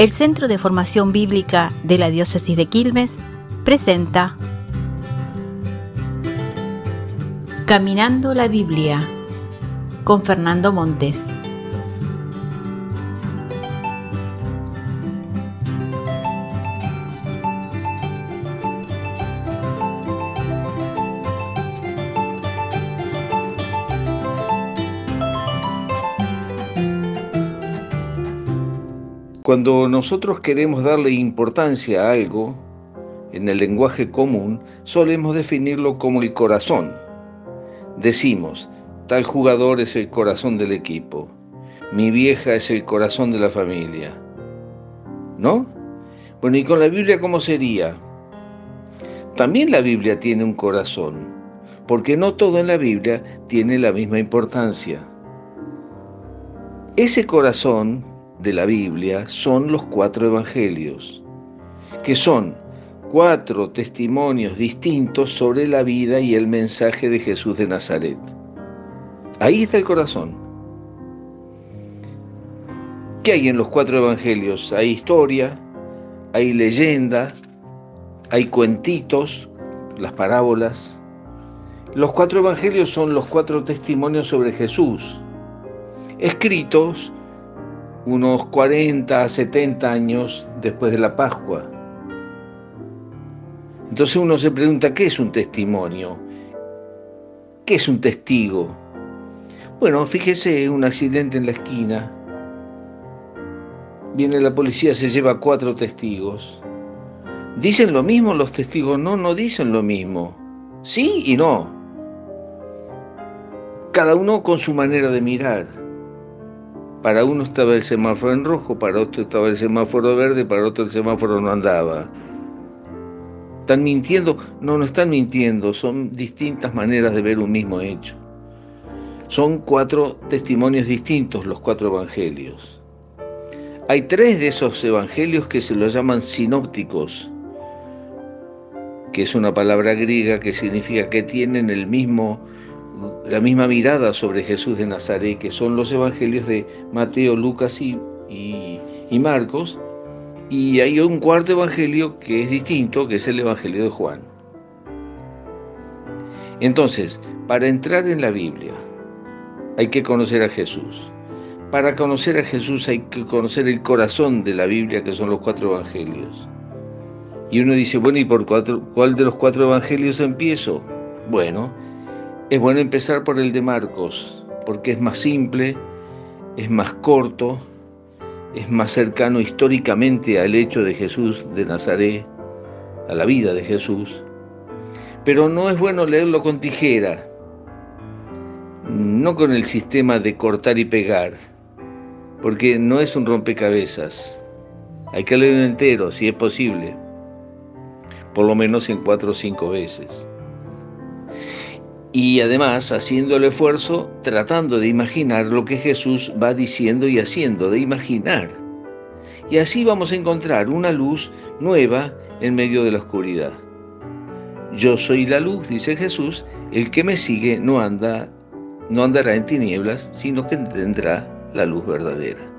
el Centro de Formación Bíblica de la Diócesis de Quilmes presenta Caminando la Biblia con Fernando Montes. Cuando nosotros queremos darle importancia a algo, en el lenguaje común, solemos definirlo como el corazón. Decimos, tal jugador es el corazón del equipo, mi vieja es el corazón de la familia. ¿No? Bueno, ¿y con la Biblia cómo sería? También la Biblia tiene un corazón, porque no todo en la Biblia tiene la misma importancia. Ese corazón de la Biblia son los cuatro evangelios, que son cuatro testimonios distintos sobre la vida y el mensaje de Jesús de Nazaret. Ahí está el corazón. ¿Qué hay en los cuatro evangelios? Hay historia, hay leyenda, hay cuentitos, las parábolas. Los cuatro evangelios son los cuatro testimonios sobre Jesús, escritos unos 40 a 70 años después de la Pascua. Entonces uno se pregunta, ¿qué es un testimonio? ¿Qué es un testigo? Bueno, fíjese un accidente en la esquina. Viene la policía, se lleva cuatro testigos. ¿Dicen lo mismo los testigos? No, no dicen lo mismo. Sí y no. Cada uno con su manera de mirar. Para uno estaba el semáforo en rojo, para otro estaba el semáforo verde, para otro el semáforo no andaba. ¿Están mintiendo? No, no están mintiendo, son distintas maneras de ver un mismo hecho. Son cuatro testimonios distintos los cuatro evangelios. Hay tres de esos evangelios que se los llaman sinópticos, que es una palabra griega que significa que tienen el mismo la misma mirada sobre Jesús de Nazaret, que son los evangelios de Mateo, Lucas y, y, Marcos, y hay un cuarto evangelio que es distinto, que es el evangelio de Juan. Entonces, para entrar en la Biblia, hay que conocer a Jesús. Para conocer a Jesús hay que conocer el corazón de la Biblia, que son los cuatro evangelios. Y uno dice, bueno, ¿y por cuál de los cuatro evangelios empiezo? Bueno, es bueno empezar por el de Marcos, porque es más simple, es más corto, es más cercano históricamente al hecho de Jesús de Nazaret, a la vida de Jesús. Pero no es bueno leerlo con tijera, no con el sistema de cortar y pegar, porque no es un rompecabezas. Hay que leerlo entero, si es posible, por lo menos en cuatro o cinco veces y además haciendo el esfuerzo tratando de imaginar lo que Jesús va diciendo y haciendo, de imaginar. Y así vamos a encontrar una luz nueva en medio de la oscuridad. Yo soy la luz, dice Jesús, el que me sigue no anda no andará en tinieblas, sino que tendrá la luz verdadera.